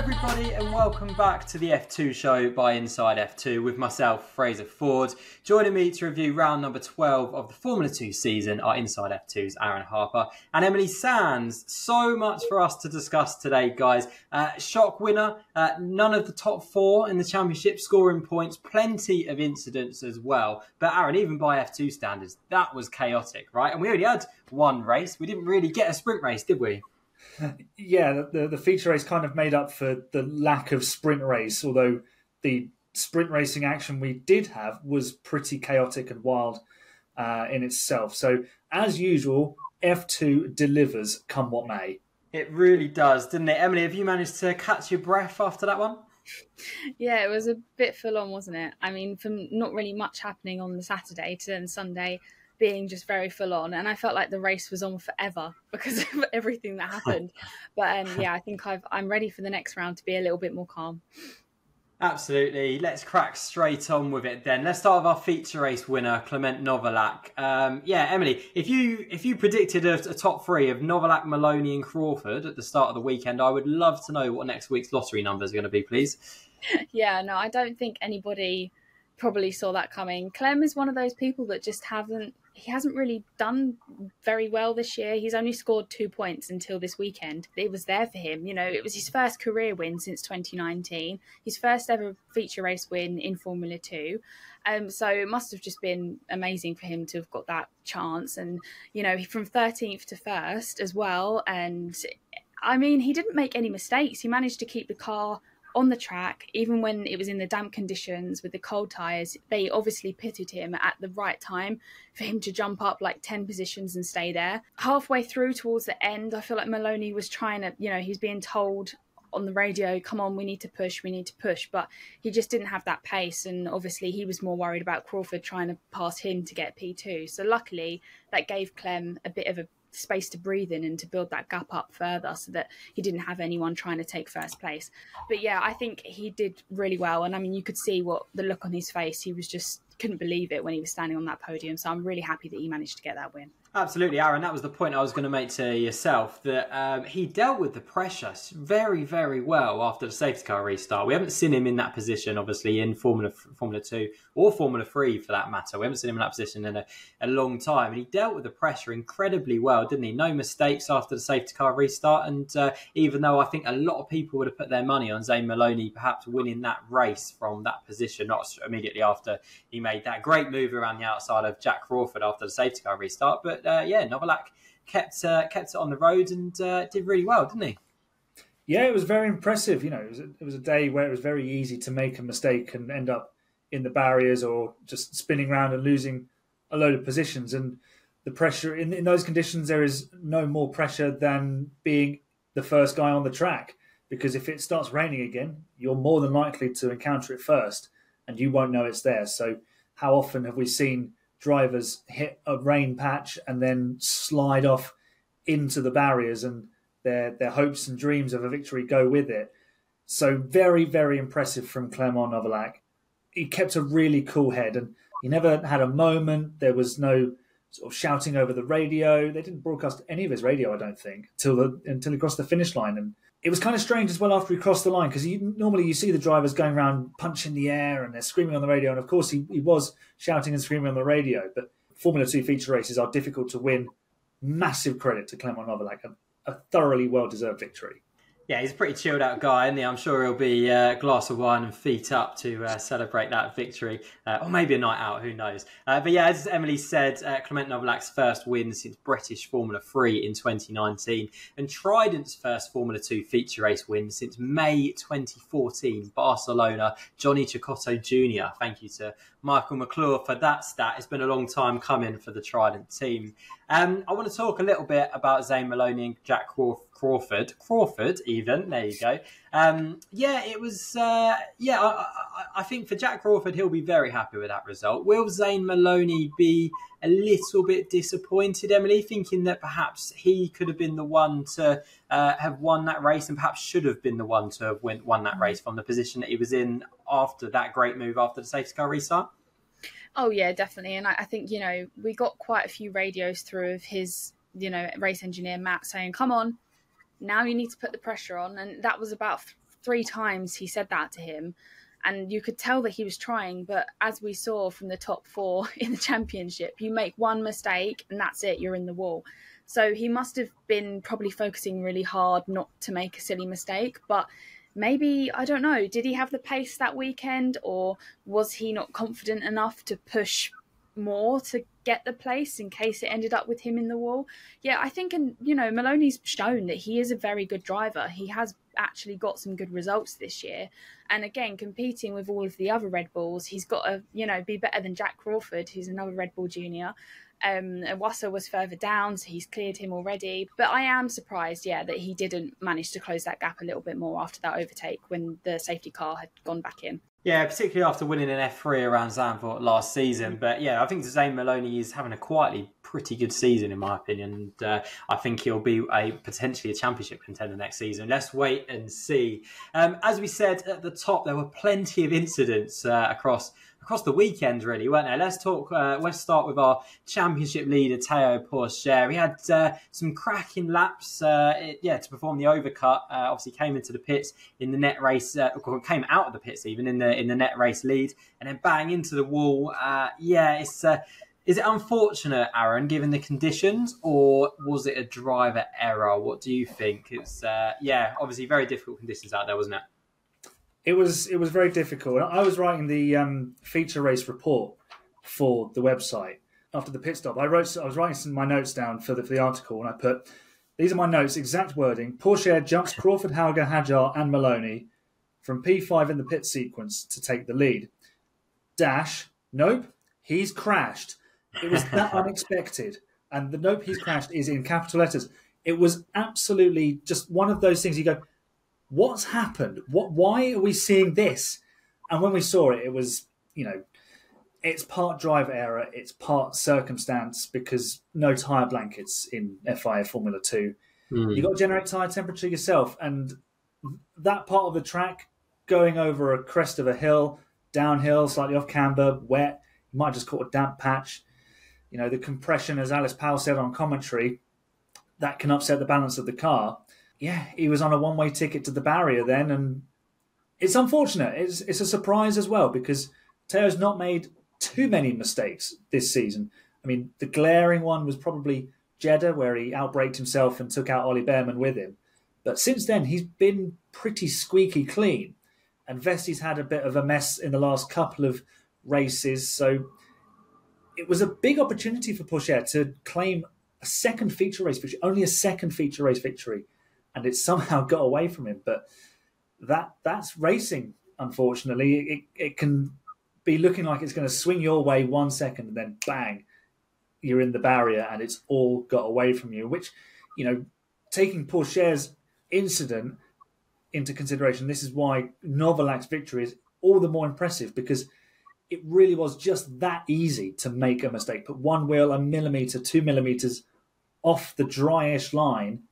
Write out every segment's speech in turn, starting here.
everybody, and welcome back to the F2 show by Inside F2 with myself, Fraser Ford. Joining me to review round number 12 of the Formula 2 season are Inside F2's Aaron Harper and Emily Sands. So much for us to discuss today, guys. Uh, shock winner, uh, none of the top four in the championship scoring points, plenty of incidents as well. But Aaron, even by F2 standards, that was chaotic, right? And we only had one race. We didn't really get a sprint race, did we? Yeah, the, the feature race kind of made up for the lack of sprint race, although the sprint racing action we did have was pretty chaotic and wild uh, in itself. So, as usual, F2 delivers come what may. It really does, didn't it? Emily, have you managed to catch your breath after that one? Yeah, it was a bit full on, wasn't it? I mean, from not really much happening on the Saturday to then Sunday, being just very full on and I felt like the race was on forever because of everything that happened. but um, yeah, I think I've, I'm ready for the next round to be a little bit more calm. Absolutely. Let's crack straight on with it then. Let's start with our feature race winner, Clement Novalak. Um, yeah, Emily, if you if you predicted a, a, top three of Novalak, Maloney, and Crawford at the start of the weekend, I would love to know what next week's lottery numbers are going to be, please. Yeah, no, I don't think anybody probably saw that coming. Clem is one of those people that just haven't he hasn't really done very well this year. He's only scored two points until this weekend. It was there for him. You know, it was his first career win since 2019, his first ever feature race win in Formula Two. Um, so it must have just been amazing for him to have got that chance. And, you know, from 13th to first as well. And I mean, he didn't make any mistakes. He managed to keep the car on the track, even when it was in the damp conditions with the cold tyres, they obviously pitted him at the right time for him to jump up like 10 positions and stay there. Halfway through towards the end, I feel like Maloney was trying to, you know, he's being told on the radio, come on, we need to push, we need to push. But he just didn't have that pace. And obviously, he was more worried about Crawford trying to pass him to get P2. So, luckily, that gave Clem a bit of a space to breathe in and to build that gap up further so that he didn't have anyone trying to take first place. But yeah, I think he did really well. And I mean, you could see what the look on his face. He was just couldn't believe it when he was standing on that podium. So I'm really happy that he managed to get that win. Absolutely, Aaron. That was the point I was going to make to yourself that um, he dealt with the pressure very, very well after the safety car restart. We haven't seen him in that position, obviously, in Formula Formula Two or Formula Three for that matter. We haven't seen him in that position in a, a long time, and he dealt with the pressure incredibly well, didn't he? No mistakes after the safety car restart, and uh, even though I think a lot of people would have put their money on Zane Maloney perhaps winning that race from that position, not immediately after he made that great move around the outside of Jack Crawford after the safety car restart, but uh, yeah, Novalak kept uh, kept it on the road and uh, did really well, didn't he? Yeah, it was very impressive. You know, it was, a, it was a day where it was very easy to make a mistake and end up in the barriers or just spinning around and losing a load of positions. And the pressure in, in those conditions, there is no more pressure than being the first guy on the track. Because if it starts raining again, you're more than likely to encounter it first, and you won't know it's there. So, how often have we seen drivers hit a rain patch and then slide off into the barriers and their their hopes and dreams of a victory go with it. So very, very impressive from Clement Novalak. He kept a really cool head and he never had a moment. There was no sort of shouting over the radio. They didn't broadcast any of his radio, I don't think, until the until he crossed the finish line. And it was kind of strange as well after he crossed the line because normally you see the drivers going around punching the air and they're screaming on the radio. And of course, he, he was shouting and screaming on the radio. But Formula Two feature races are difficult to win. Massive credit to Clement Novalak, a, a thoroughly well deserved victory. Yeah, he's a pretty chilled out guy, isn't? I'm sure he'll be a uh, glass of wine and feet up to uh, celebrate that victory, uh, or maybe a night out, who knows? Uh, but yeah, as Emily said, uh, Clement Novalak's first win since British Formula 3 in 2019, and Trident's first Formula 2 feature race win since May 2014, Barcelona, Johnny Cecotto Jr. Thank you to Michael McClure for that stat. It's been a long time coming for the Trident team. Um, I want to talk a little bit about Zane Maloney and Jack Crawford. Crawford, even there you go. Um, yeah, it was. Uh, yeah, I, I, I, think for Jack Crawford, he'll be very happy with that result. Will Zane Maloney be a little bit disappointed, Emily, thinking that perhaps he could have been the one to uh, have won that race, and perhaps should have been the one to have won that race from the position that he was in after that great move after the safety car restart? Oh yeah, definitely. And I, I think you know we got quite a few radios through of his you know race engineer Matt saying, "Come on, now you need to put the pressure on," and that was about three times he said that to him, and you could tell that he was trying. But as we saw from the top four in the championship, you make one mistake and that's it, you're in the wall. So he must have been probably focusing really hard not to make a silly mistake, but maybe I don't know. Did he have the pace that weekend, or was he not confident enough to push more to get the place in case it ended up with him in the wall? Yeah, I think, and you know, Maloney's shown that he is a very good driver. He has actually got some good results this year, and again, competing with all of the other Red Bulls, he's got to you know be better than Jack Crawford, who's another Red Bull junior. Um, Iwasa was further down, so he's cleared him already. But I am surprised, yeah, that he didn't manage to close that gap a little bit more after that overtake when the safety car had gone back in. Yeah, particularly after winning an F3 around Zandvoort last season. But yeah, I think Zane Maloney is having a quietly pretty good season, in my opinion. And uh, I think he'll be a potentially a championship contender next season. Let's wait and see. Um, as we said at the top, there were plenty of incidents uh, across across the weekend, really, weren't there? Let's talk. Uh, let's start with our championship leader, Théo Pourchaire. He had uh, some cracking laps, uh, yeah, to perform the overcut. Uh, obviously, came into the pits in the net race, uh, came out of the pits even in the in the net race lead, and then bang into the wall. Uh, yeah, it's. is it unfortunate, Aaron, given the conditions, or was it a driver error? What do you think? It's yeah, obviously very difficult conditions out there, wasn't it? It was it was very difficult. I was writing the um, feature race report for the website after the pit stop. I wrote I was writing some my notes down for the, for the article, and I put these are my notes, exact wording. Pourchaire jumps Crawford, Hauger, Hadjar, and Maloney from P5 in the pit sequence to take the lead. Dash, nope, he's crashed. It was that unexpected. And the nope, he's crashed is in capital letters. It was absolutely just one of those things you go, what's happened? What? Why are we seeing this? And when we saw it, it was you know, it's part driver error, it's part circumstance because no tire blankets in FIA Formula Two. Mm. You got to generate tire temperature yourself, and that part of the track going over a crest of a hill, downhill, slightly off camber, wet. You might just caught a damp patch. You know, the compression, as Alice Powell said on commentary, that can upset the balance of the car yeah, he was on a one way ticket to the barrier then, and it's unfortunate. It's it's a surprise as well because Théo's not made too many mistakes this season. I mean, the glaring one was probably Jeddah, where he outbraked himself and took out Ollie Bearman with him. But since then, he's been pretty squeaky clean. And Vesti's had a bit of a mess in the last couple of races. So it was a big opportunity for Pourchaire to claim a second feature race victory, only a second feature race victory and it somehow got away from him. But that that's racing. Unfortunately, it it can be looking like it's going to swing your way one second and then bang, you're in the barrier and it's all got away from you. Which, you know, taking Pourchaire's incident into consideration, this is why Novalak's victory is all the more impressive because it really was just that easy to make a mistake. Put one wheel a millimeter, two millimeters off the dryish line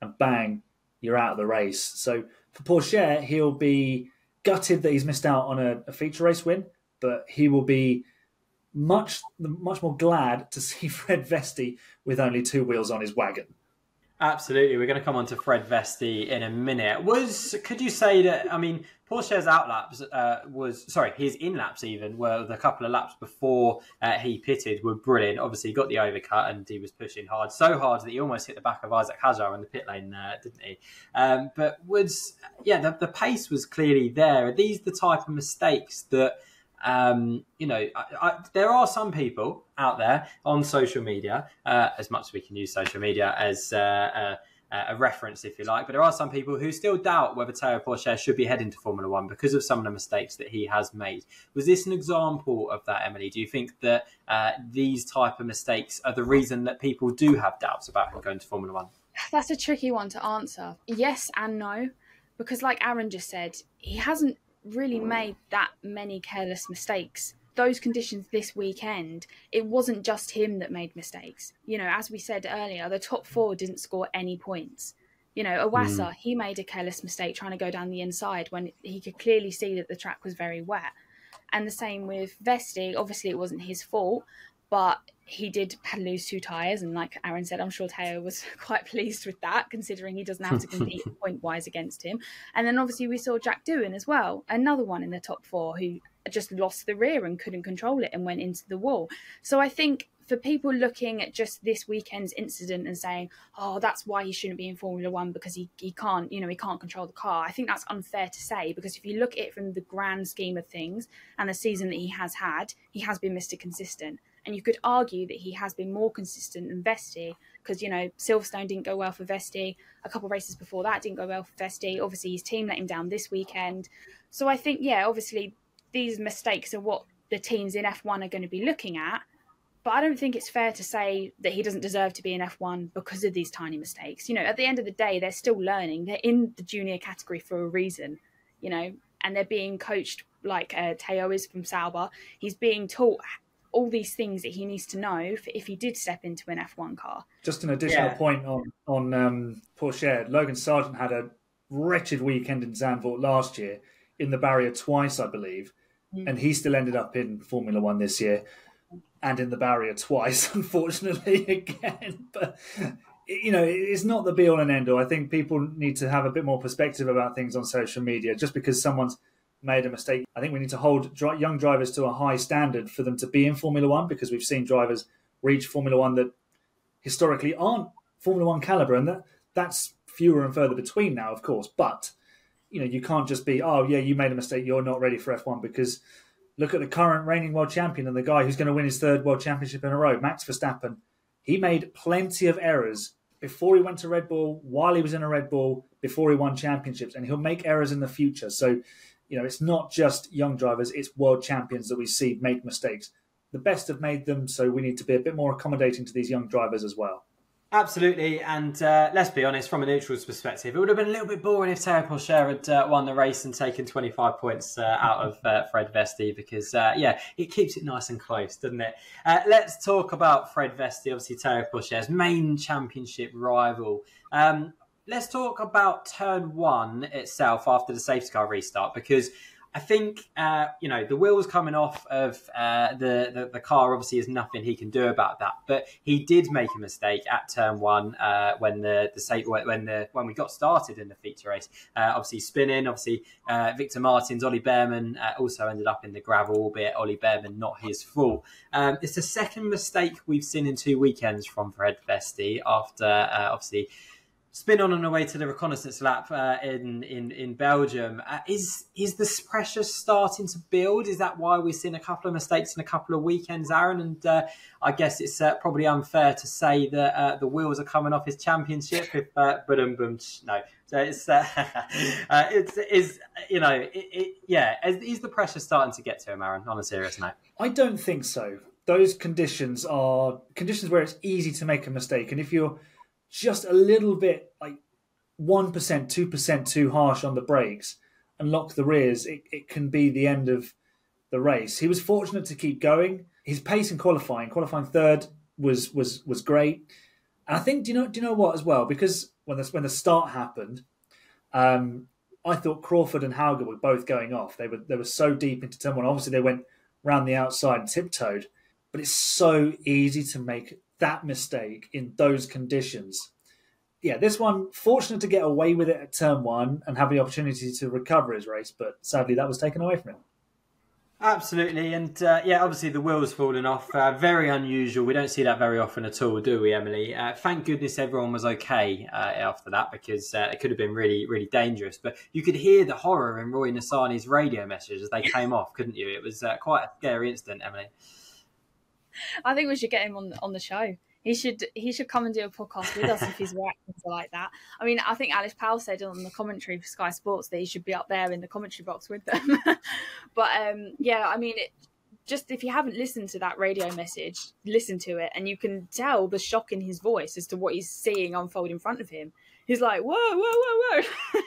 and bang, you're out of the race. So for Pourchaire, he'll be gutted that he's missed out on a, a feature race win, but he will be much much more glad to see Fred Vesti with only two wheels on his wagon. Absolutely, we're going to come on to Fred Vesti in a minute. Was could you say that? I mean, Pourchaire's outlaps uh, was sorry, his in laps even were the couple of laps before uh, he pitted were brilliant. Obviously, he got the overcut and he was pushing hard, so hard that he almost hit the back of Isack Hadjar in the pit lane, uh, didn't he? Um, but was yeah, the, the pace was clearly there. Are these the type of mistakes that? Um, you know, I, I, there are some people out there on social media, uh, as much as we can use social media as uh, uh, a reference, if you like, but there are some people who still doubt whether Théo Pourchaire should be heading to Formula One because of some of the mistakes that he has made. Was this an example of that, Emily? Do you think that uh, these type of mistakes are the reason that people do have doubts about him going to Formula One? That's a tricky one to answer. Yes and no, because like Aaron just said, he hasn't really made that many careless mistakes. Those conditions this weekend, it wasn't just him that made mistakes. You know, as we said earlier, the top four didn't score any points. You know, Iwasa, mm. he made a careless mistake trying to go down the inside when he could clearly see that the track was very wet. And the same with Vesti. Obviously, it wasn't his fault, but he did lose two tyres, and like Aaron said, I'm sure Théo was quite pleased with that, considering he doesn't have to compete point wise against him. And then obviously we saw Jack Doohan as well, another one in the top four who just lost the rear and couldn't control it and went into the wall. So I think for people looking at just this weekend's incident and saying, "Oh, that's why he shouldn't be in Formula One because he, he can't, you know, he can't control the car," I think that's unfair to say because if you look at it from the grand scheme of things and the season that he has had, he has been Mr. Consistent. And you could argue that he has been more consistent than Vesti because, you know, Silverstone didn't go well for Vesti. A couple races before that didn't go well for Vesti. Obviously, his team let him down this weekend. So I think, yeah, obviously, these mistakes are what the teams in F1 are going to be looking at. But I don't think it's fair to say that he doesn't deserve to be in F1 because of these tiny mistakes. You know, at the end of the day, they're still learning. They're in the junior category for a reason, you know, and they're being coached like uh, Teo is from Sauber. He's being taught all these things that he needs to know for if he did step into an F1 car. Just an additional yeah. point on on um, Pourchaire. Logan Sargent had a wretched weekend in Zandvoort last year in the barrier twice, I believe, mm. and he still ended up in Formula One this year and in the barrier twice, unfortunately again. But you know, it's not the be all and end all. I think people need to have a bit more perspective about things on social media. Just because someone's made a mistake. I think we need to hold young drivers to a high standard for them to be in Formula One because we've seen drivers reach Formula One that historically aren't Formula One caliber, and that that's fewer and further between now, of course. But you know, you can't just be, oh yeah, you made a mistake, you're not ready for F1 because look at the current reigning world champion and the guy who's going to win his third world championship in a row, Max Verstappen. He made plenty of errors before he went to Red Bull, while he was in a Red Bull, before he won championships, and he'll make errors in the future. So you know, it's not just young drivers, it's world champions that we see make mistakes. The best have made them, so we need to be a bit more accommodating to these young drivers as well. Absolutely, and uh, let's be honest, from a neutral's perspective, it would have been a little bit boring if Teo Pourchaire had uh, won the race and taken 25 points uh, out of uh, Fred Vesti because, uh, yeah, it keeps it nice and close, doesn't it? Uh, let's talk about Fred Vesti, obviously Teo Pourchaire's main championship rival. Um, let's talk about turn one itself after the safety car restart because I think uh, you know the wheels coming off of uh, the, the, the car. Obviously, is nothing he can do about that. But he did make a mistake at turn one uh, when the the safe, when the when we got started in the feature race. Uh, obviously, spinning. Obviously, uh, Victor Martins, Ollie Bearman uh, also ended up in the gravel, albeit Ollie Bearman not his fault. Um, it's the second mistake we've seen in two weekends from Fred Vesti after obviously spin on on the way to the reconnaissance lap uh, in in in Belgium. Uh, is is the pressure starting to build? Is that why we're seeing a couple of mistakes in a couple of weekends, Aaron? And uh, I guess it's uh, probably unfair to say that uh, the wheels are coming off his championship. If uh, boom, boom, no. So it's uh, it's is you know it, it, yeah. Is the pressure starting to get to him, Aaron? On a serious note, I don't think so. Those conditions are conditions where it's easy to make a mistake, and if you're just a little bit like 1%, 2% too harsh on the brakes and lock the rears, it, it can be the end of the race. He was fortunate to keep going. His pace in qualifying, qualifying third, was was was great. And I think do you know do you know what as well? Because when the when the start happened, um, I thought Crawford and Hauger were both going off. They were they were so deep into turn one. Obviously, they went round the outside and tiptoed, but it's so easy to make that mistake in those conditions. Yeah, this one, fortunate to get away with it at turn one and have the opportunity to recover his race, but sadly that was taken away from him. Absolutely, and uh, yeah, obviously the wheels falling off. Uh, very unusual. We don't see that very often at all, do we, Emily? Uh, thank goodness everyone was okay uh, after that because uh, it could have been really, really dangerous. But you could hear the horror in Roy Nissany's radio message as they came off, couldn't you? It was uh, quite a scary incident, Emily. I think we should get him on on the show. He should he should come and do a podcast with us if he's reacting like that. I mean, I think Alice Powell said on the commentary for Sky Sports that he should be up there in the commentary box with them. but um, yeah, I mean, it, just if you haven't listened to that radio message, listen to it, and you can tell the shock in his voice as to what he's seeing unfold in front of him. He's like, whoa, whoa, whoa,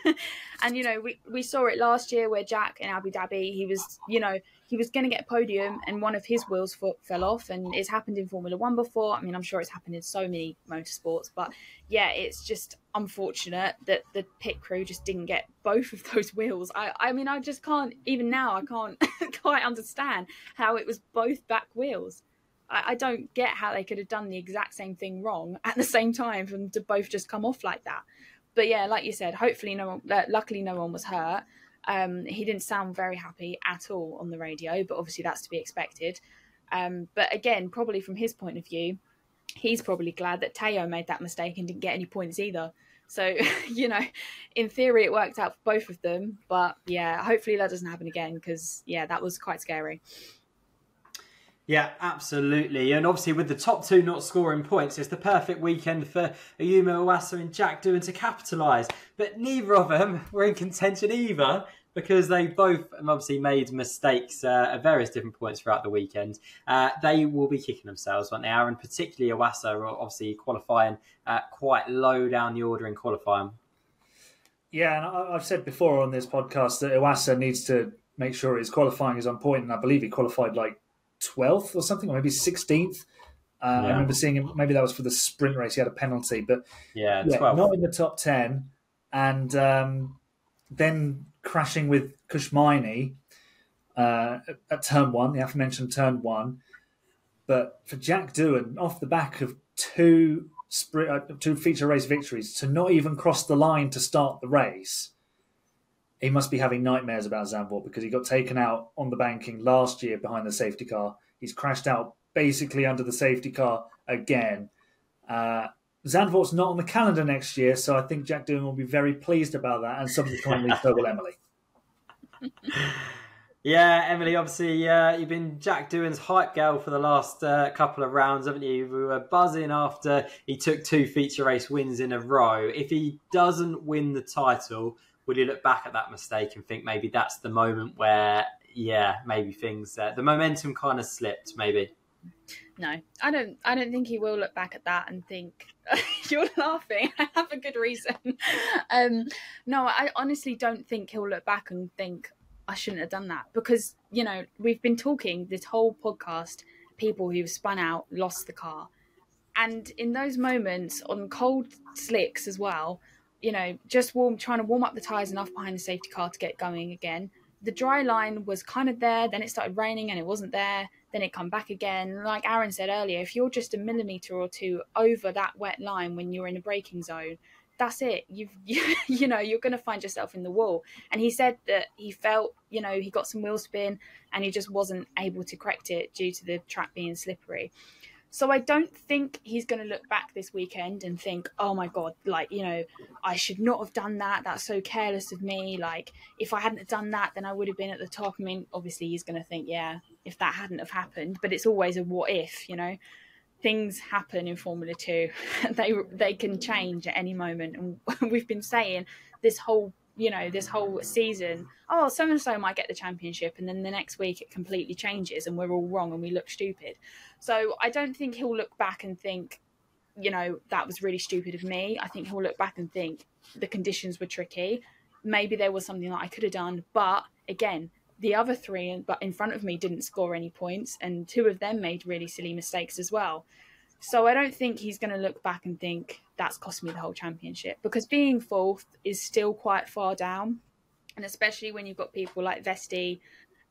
whoa. and, you know, we, we saw it last year where Jack in Abu Dhabi, he was, you know, he was going to get a podium and one of his wheels fell off. And it's happened in Formula One before. I mean, I'm sure it's happened in so many motorsports. But yeah, it's just unfortunate that the pit crew just didn't get both of those wheels. I, I mean, I just can't, even now, I can't quite understand how it was both back wheels. I, I, don't get how they could have done the exact same thing wrong at the same time for them to both just come off like that. But yeah, like you said, hopefully no one, uh, luckily no one was hurt. Um, he didn't sound very happy at all on the radio, but obviously that's to be expected. Um, but again, probably from his point of view, he's probably glad that Théo made that mistake and didn't get any points either. So, you know, in theory, it worked out for both of them. But yeah, hopefully that doesn't happen again because, yeah, that was quite scary. Yeah, absolutely. And obviously, with the top two not scoring points, it's the perfect weekend for Ayumu Iwasa and Jack Doohan to capitalise. But neither of them were in contention either because they both obviously made mistakes uh, at various different points throughout the weekend. Uh, they will be kicking themselves, won't they, Aaron? Particularly Iwasa, obviously qualifying uh, quite low down the order in qualifying. Yeah, and I've said before on this podcast that Iwasa needs to make sure his qualifying is on point, and I believe he qualified like 12th or something, or maybe 16th. Uh, yeah. I remember seeing him, maybe that was for the sprint race, he had a penalty, but yeah, yeah not in the top 10. And um, then crashing with Kush Maini uh, at turn one, the aforementioned turn one. But for Jack Doohan, off the back of two sprint, uh, two feature race victories, to not even cross the line to start the race, he must be having nightmares about Zandvoort because he got taken out on the banking last year behind the safety car. He's crashed out basically under the safety car again. Uh, Zandvoort's not on the calendar next year, so I think Jack Doohan will be very pleased about that, and subsequently so will Emily. Yeah, Emily, obviously, uh, you've been Jack Doohan's hype girl for the last uh, couple of rounds, haven't you? We were buzzing after he took two feature race wins in a row. If he doesn't win the title, will you look back at that mistake and think maybe that's the moment where, yeah, maybe things, uh, the momentum kind of slipped, maybe? No, I don't. I don't think he will look back at that and think you're laughing. I have a good reason. um, no, I honestly don't think he'll look back and think I shouldn't have done that because you know we've been talking this whole podcast. People who've spun out, lost the car, and in those moments on cold slicks as well, you know, just warm, trying to warm up the tires enough behind the safety car to get going again. The dry line was kind of there, then it started raining and it wasn't there then it come back again. Like Aaron said earlier, if you're just a millimeter or two over that wet line when you're in a braking zone, that's it. You've you, you know you're going to find yourself in the wall. And he said that he felt you know he got some wheel spin and he just wasn't able to correct it due to the track being slippery. So I don't think he's going to look back this weekend and think, "Oh my god, like, you know, I should not have done that. That's so careless of me. Like, if I hadn't done that, then I would have been at the top." I mean, obviously he's going to think, "Yeah, if that hadn't have happened," but it's always a what if, you know. Things happen in Formula 2. they they can change at any moment and we've been saying this whole you know, this whole season, oh, so and so might get the championship, and then the next week it completely changes and we're all wrong and we look stupid. So I don't think he'll look back and think, you know, that was really stupid of me. I think he'll look back and think the conditions were tricky. Maybe there was something that I could have done, but again, the other three but in front of me didn't score any points, and two of them made really silly mistakes as well. So I don't think he's going to look back and think that's cost me the whole championship because being fourth is still quite far down, and especially when you've got people like Vesti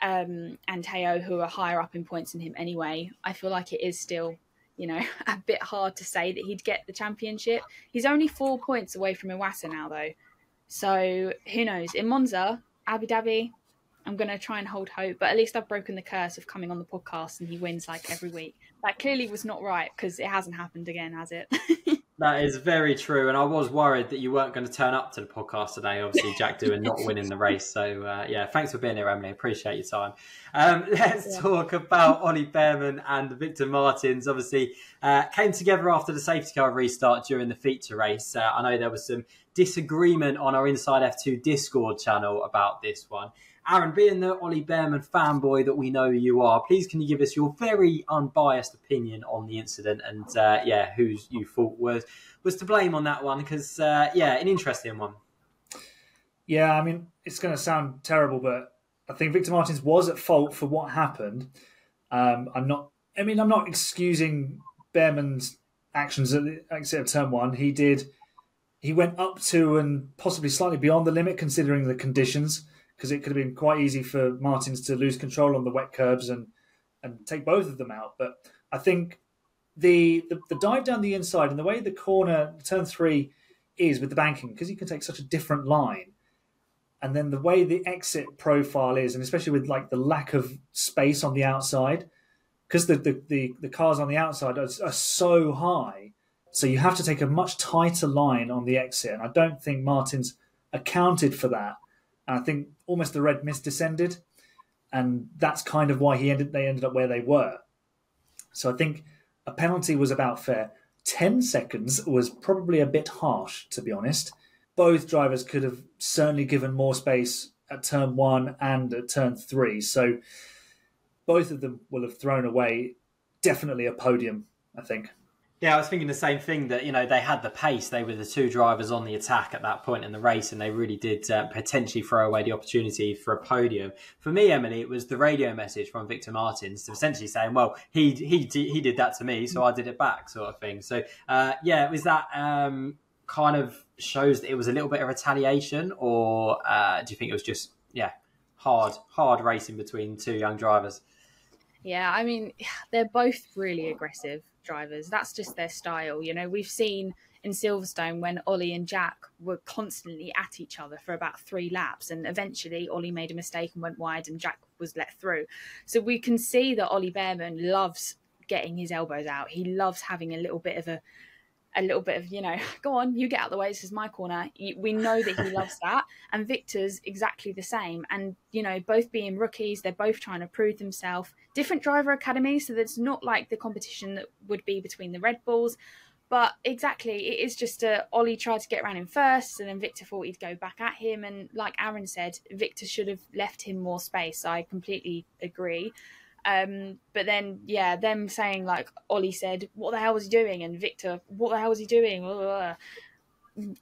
um, and Teo who are higher up in points than him anyway. I feel like it is still, you know, a bit hard to say that he'd get the championship. He's only four points away from Iwasa now, though. So who knows? In Monza, Abu Dhabi, I'm going to try and hold hope, but at least I've broken the curse of coming on the podcast and he wins like every week. That clearly was not right because it hasn't happened again, has it? that is very true. And I was worried that you weren't going to turn up to the podcast today. Obviously, Jack Doohan not winning the race. So, uh, yeah, thanks for being here, Emily. Appreciate your time. Um, let's yeah. talk about Ollie Bearman and Victor Martins. Obviously, uh, came together after the safety car restart during the feature race. Uh, I know there was some disagreement on our Inside F2 Discord channel about this one. Aaron, being the Ollie Bearman fanboy that we know you are, please can you give us your very unbiased opinion on the incident and uh, yeah, who you thought was was to blame on that one? Because uh, yeah, an interesting one. Yeah, I mean, it's going to sound terrible, but I think Victor Martins was at fault for what happened. Um, I'm not. I mean, I'm not excusing Bearman's actions at the exit of turn one. He did. He went up to and possibly slightly beyond the limit, considering the conditions because it could have been quite easy for Martins to lose control on the wet curbs and and take both of them out. But I think the, the, the dive down the inside and the way the corner turn three is with the banking because you can take such a different line. And then the way the exit profile is and especially with like the lack of space on the outside because the, the, the, the, cars on the outside are, are so high. So you have to take a much tighter line on the exit and i don't think martin's accounted for that and i think almost the red mist descended and that's kind of why he ended they ended up where they were so i think a penalty was about fair. 10 seconds was probably a bit harsh, to be honest. Both drivers could have certainly given more space at turn one and at turn three. So both of them will have thrown away definitely a podium, I think. Yeah, I was thinking the same thing that, you know, they had the pace. They were the two drivers on the attack at that point in the race, and they really did uh, potentially throw away the opportunity for a podium. For me, Emily, it was the radio message from Victor Martins essentially saying, well, he he he did that to me, so I did it back, sort of thing. So, uh, yeah, was that um, kind of shows that it was a little bit of retaliation, or uh, do you think it was just, yeah, hard, hard racing between two young drivers? Yeah, I mean, they're both really aggressive drivers. That's just their style. You know, we've seen in Silverstone when Ollie and Jack were constantly at each other for about three laps, and eventually Ollie made a mistake and went wide, and Jack was let through. So we can see that Ollie Bearman loves getting his elbows out. He loves having a little bit of a a little bit of, you know, go on, you get out the way. This is my corner. We know that he loves that. And Victor's exactly the same. And, you know, both being rookies, they're both trying to prove themselves. Different driver academies. So it's not like the competition that would be between the Red Bulls. But exactly, it is just a Ollie tried to get around him first, and then Victor thought he'd go back at him. And like Aaron said, Victor should have left him more space. I completely agree. Um, but then, yeah, them saying like Ollie said, "What the hell was he doing?" and Victor, "What the hell was he doing?"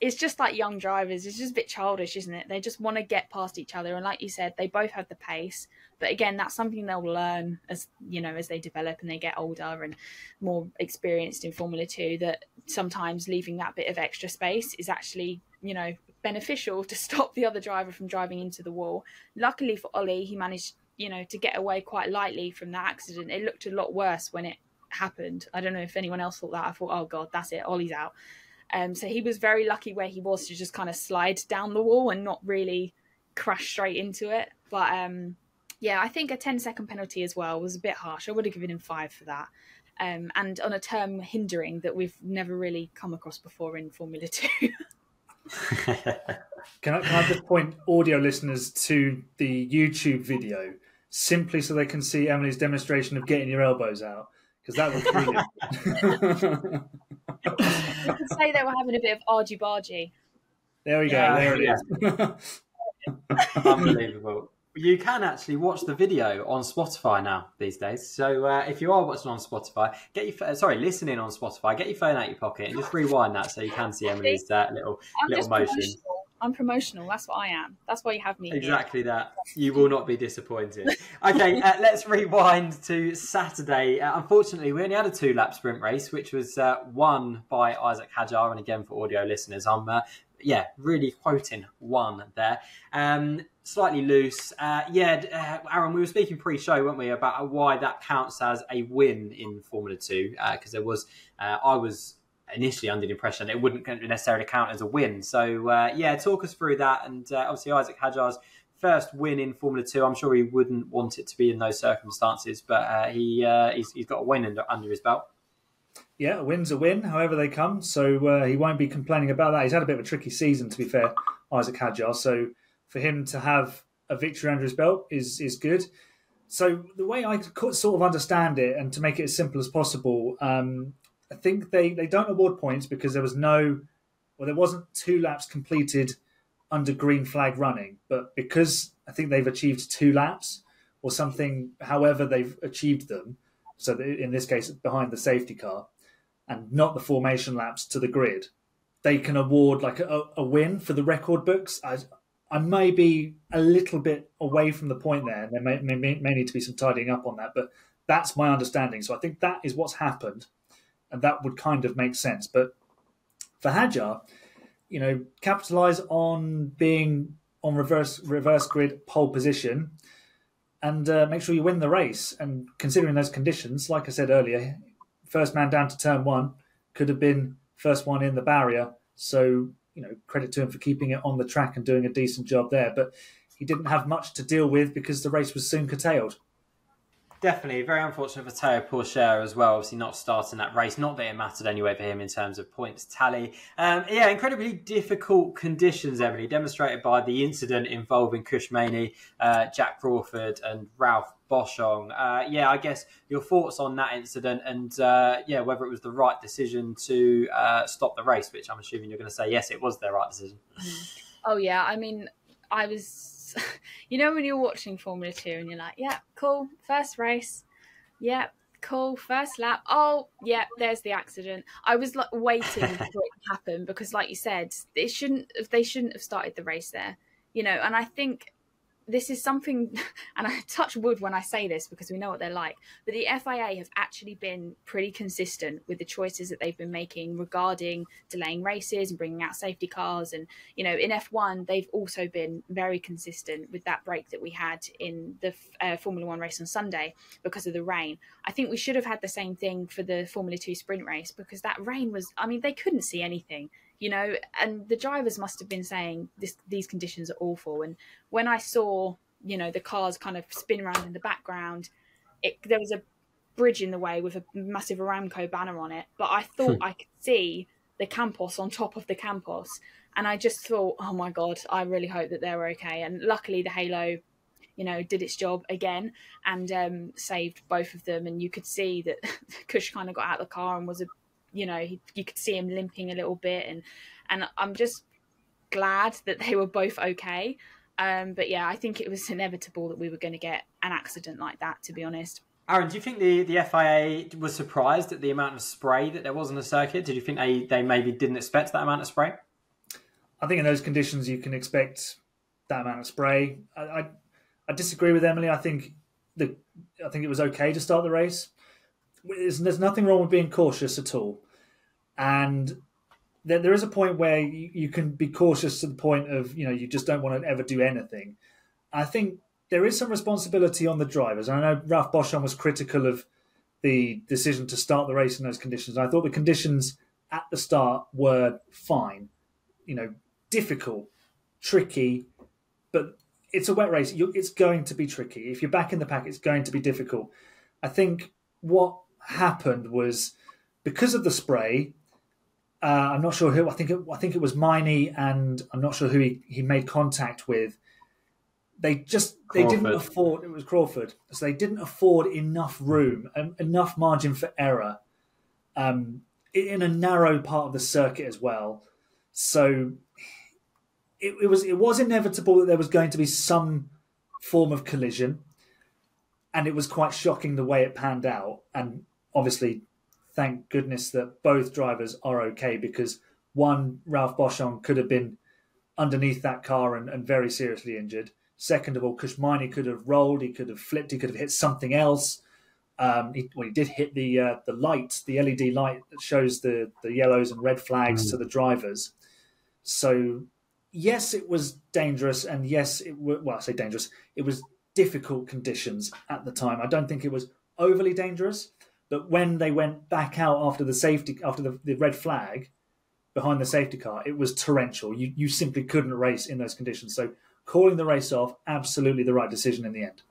It's just like young drivers. It's just a bit childish, isn't it? They just want to get past each other, and like you said, they both have the pace. But again, that's something they'll learn as you know as they develop and they get older and more experienced in Formula Two. That sometimes leaving that bit of extra space is actually you know beneficial to stop the other driver from driving into the wall. Luckily for Ollie, he managed you know, to get away quite lightly from that accident. It looked a lot worse when it happened. I don't know if anyone else thought that. I thought, oh god, that's it, Ollie's out. Um, so he was very lucky where he was to just kind of slide down the wall and not really crash straight into it. But um, yeah, I think a 10 second penalty as well was a bit harsh. I would have given him five for that. Um, and on a term hindering that we've never really come across before in Formula Two. can, I, can I just point audio listeners to the YouTube video simply so they can see Emily's demonstration of getting your elbows out because that was brilliant. I could say they were having a bit of argy bargy. There we go. Yeah, there it is. Unbelievable. You can actually watch the video on Spotify now these days. So uh, if you are watching on Spotify, get your sorry listening on Spotify, get your phone out of your pocket and just rewind that so you can see Emily's uh, little I'm little motion. I'm promotional. That's what I am. That's why you have me. Exactly here. that. You will not be disappointed. okay, uh, let's rewind to Saturday. Uh, unfortunately, we only had a two lap sprint race, which was uh, won by Isack Hadjar. And again, for audio listeners, I'm uh, yeah really quoting one there. Um, slightly loose. Uh, yeah, uh, Aaron, we were speaking pre-show, weren't we, about why that counts as a win in Formula Two? Because there was, I was initially under the impression it wouldn't necessarily count as a win. So uh, yeah, talk us through that. And uh, obviously Isack Hadjar's first win in Formula Two. I'm sure he wouldn't want it to be in those circumstances, but uh, he uh, he's, he's got a win under, under his belt. Yeah, a win's a win, however they come. So uh, he won't be complaining about that. He's had a bit of a tricky season, to be fair, Isack Hadjar. So for him to have a victory under his belt is is good. So the way I could sort of understand it, and to make it as simple as possible, um, I think they, they don't award points because there was no, well, there wasn't two laps completed under green flag running, but because I think they've achieved two laps or something, however they've achieved them. So in this case, behind the safety car, and not the formation laps to the grid, they can award like a, a win for the record books. I, I may be a little bit away from the point there. And there may, may, may need to be some tidying up on that, but that's my understanding. So I think that is what's happened and that would kind of make sense. But for Hadjar, you know, capitalize on being on reverse reverse grid pole position and uh, make sure you win the race. And considering those conditions, like I said earlier, first man down to turn one could have been first one in the barrier. So, you know, credit to him for keeping it on the track and doing a decent job there. But he didn't have much to deal with because the race was soon curtailed. Definitely, very unfortunate for Teo Pourchaire as well. Obviously, not starting that race. Not that it mattered anyway for him in terms of points tally. Um, yeah, incredibly difficult conditions, Emily, demonstrated by the incident involving Kush Maini, uh, Jack Crawford, and Ralph Boschung. Uh, yeah, I guess your thoughts on that incident and uh, yeah, whether it was the right decision to uh, stop the race, which I'm assuming you're going to say yes, it was their right decision. Oh yeah, I mean, I was you know when you're watching Formula Two and you're like, yeah, cool, first race, yeah, cool, first lap. Oh, yeah, there's the accident. I was like waiting for it to happen because, like you said, it shouldn't. They shouldn't have started the race there, you know. And I think this is something, and I touch wood when I say this because we know what they're like, but the FIA have actually been pretty consistent with the choices that they've been making regarding delaying races and bringing out safety cars. And, you know, in F1, they've also been very consistent with that break that we had in the uh, Formula One race on Sunday because of the rain. I think we should have had the same thing for the Formula Two sprint race because that rain was, I mean, they couldn't see anything you know, and the drivers must have been saying this, these conditions are awful. And when I saw, you know, the cars kind of spin around in the background, it, there was a bridge in the way with a massive Aramco banner on it, but I thought hmm. I could see the campus on top of the campus and I just thought, oh my god, I really hope that they're okay. And luckily, the Halo, you know, did its job again and um, saved both of them. And you could see that Kush kind of got out of the car and was a you know he, you could see him limping a little bit and and i'm just glad that they were both okay um, but yeah i think it was inevitable that we were going to get an accident like that to be honest Aaron, do you think the, the FIA was surprised at the amount of spray that there was on the circuit? Did you think they, they maybe didn't expect that amount of spray? I think in those conditions you can expect that amount of spray. I, I, I disagree with Emily. I think the I think it was okay to start the race there's nothing wrong with being cautious at all, and there, there is a point where you, you can be cautious to the point of you know you just don't want to ever do anything. I think there is some responsibility on the drivers. I know Ralph Boschung was critical of the decision to start the race in those conditions. I thought the conditions at the start were fine, you know, difficult, tricky, but it's a wet race. it's going to be tricky. If you're back in the pack, it's going to be difficult. I think what happened was because of the spray. Uh, I'm not sure who. I think it, I think it was Maini, and I'm not sure who he, he made contact with. They just Crawford. they didn't afford. It was Crawford, so they didn't afford enough room, and enough margin for error, um, in a narrow part of the circuit as well. So it, it was it was inevitable that there was going to be some form of collision, and it was quite shocking the way it panned out. And obviously, thank goodness that both drivers are okay because one, Ralph Boschung could have been underneath that car and, and very seriously injured. Second of all, Kush Maini could have rolled, he could have flipped, he could have hit something else. Um, he, well, he did hit the uh, the light, the LED light that shows the the yellows and red flags mm. to the drivers. So yes, it was dangerous, and yes, it w- well, I say dangerous. It was difficult conditions at the time. I don't think it was overly dangerous, but when they went back out after the safety after the, the red flag behind the safety car, it was torrential. You you simply couldn't race in those conditions. So calling the race off, absolutely the right decision in the end.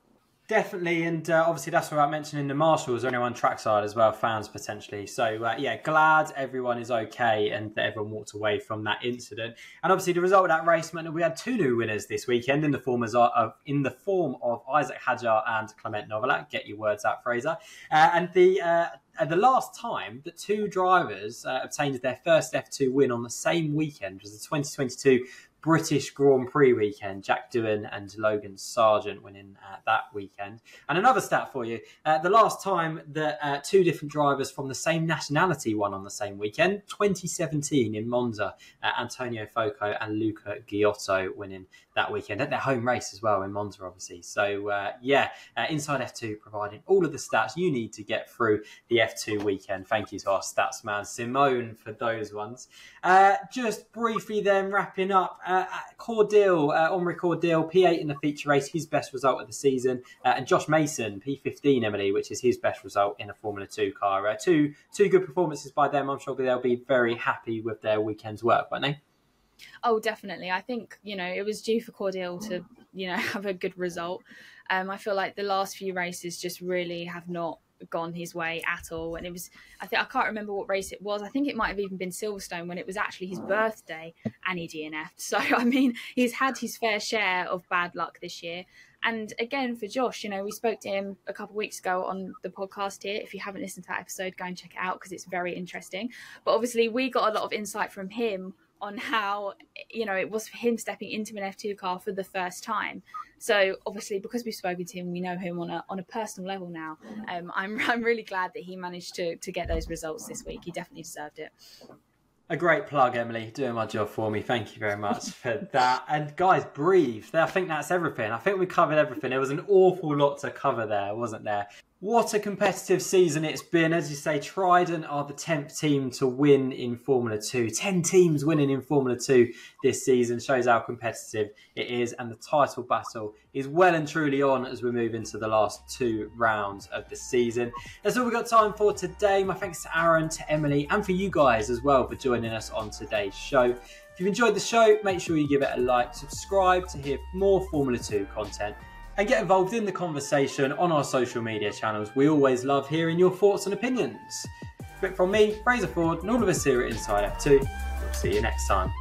Definitely, and uh, obviously that's without mentioning the marshals only on trackside as well, fans potentially. So uh, yeah, glad everyone is okay and that everyone walked away from that incident. And obviously the result of that race meant that we had two new winners this weekend in the form of in the form of Isack Hadjar and Clement Novalak. Get your words out, Fraser. Uh, and the uh, the last time that two drivers uh, obtained their first F2 win on the same weekend was the 2022 British Grand Prix weekend. Jack Doohan and Logan Sargent winning uh, that weekend. And another stat for you: uh, the last time that uh, two different drivers from the same nationality won on the same weekend, 2017 in Monza, uh, Antonio Fuoco and Luca Ghiotto winning that weekend at their home race as well in Monza, obviously. So uh, yeah, uh, Inside F2 providing all of the stats you need to get through the F2 weekend. Thank you to our stats man Simone for those ones. just briefly, then wrapping up uh, Cordeel, uh, Amaury Cordeel, P8 in the feature race, his best result of the season, uh, and Josh Mason, P15, Emily, which is his best result in a Formula Two car. Uh, two two good performances by them. I'm sure they'll be very happy with their weekend's work, won't they? Oh, definitely. I think you know it was due for Cordeel to you know have a good result. Um, I feel like the last few races just really have not gone his way at all. And it was, I think, I can't remember what race it was. I think it might have even been Silverstone when it was actually his birthday and he DNF'd. So, I mean, he's had his fair share of bad luck this year. And again, for Josh, you know, we spoke to him a couple of weeks ago on the podcast here. If you haven't listened to that episode, go and check it out because it's very interesting. But obviously, we got a lot of insight from him on how you know it was for him stepping into an F2 car for the first time. So obviously, because we've spoken to him, we know him on a on a personal level now. Um, I'm I'm really glad that he managed to to get those results this week. He definitely deserved it. A great plug, Emily, doing my job for me. Thank you very much for that. And guys, breathe. I think that's everything. I think we covered everything. There was an awful lot to cover there, wasn't there? What a competitive season it's been. As you say, Trident are the 10th team to win in Formula 2. 10 teams winning in Formula 2 this season shows how competitive it is, and the title battle is well and truly on as we move into the last two rounds of the season. That's all we've got time for today. My thanks to Aaron, to Emily, and for you guys as well for joining us on today's show. If you've enjoyed the show, make sure you give it a like, subscribe to hear more Formula 2 content and get involved in the conversation on our social media channels. We always love hearing your thoughts and opinions. But from me, Fraser Ford, and all of us here at Inside F2, we'll see you next time.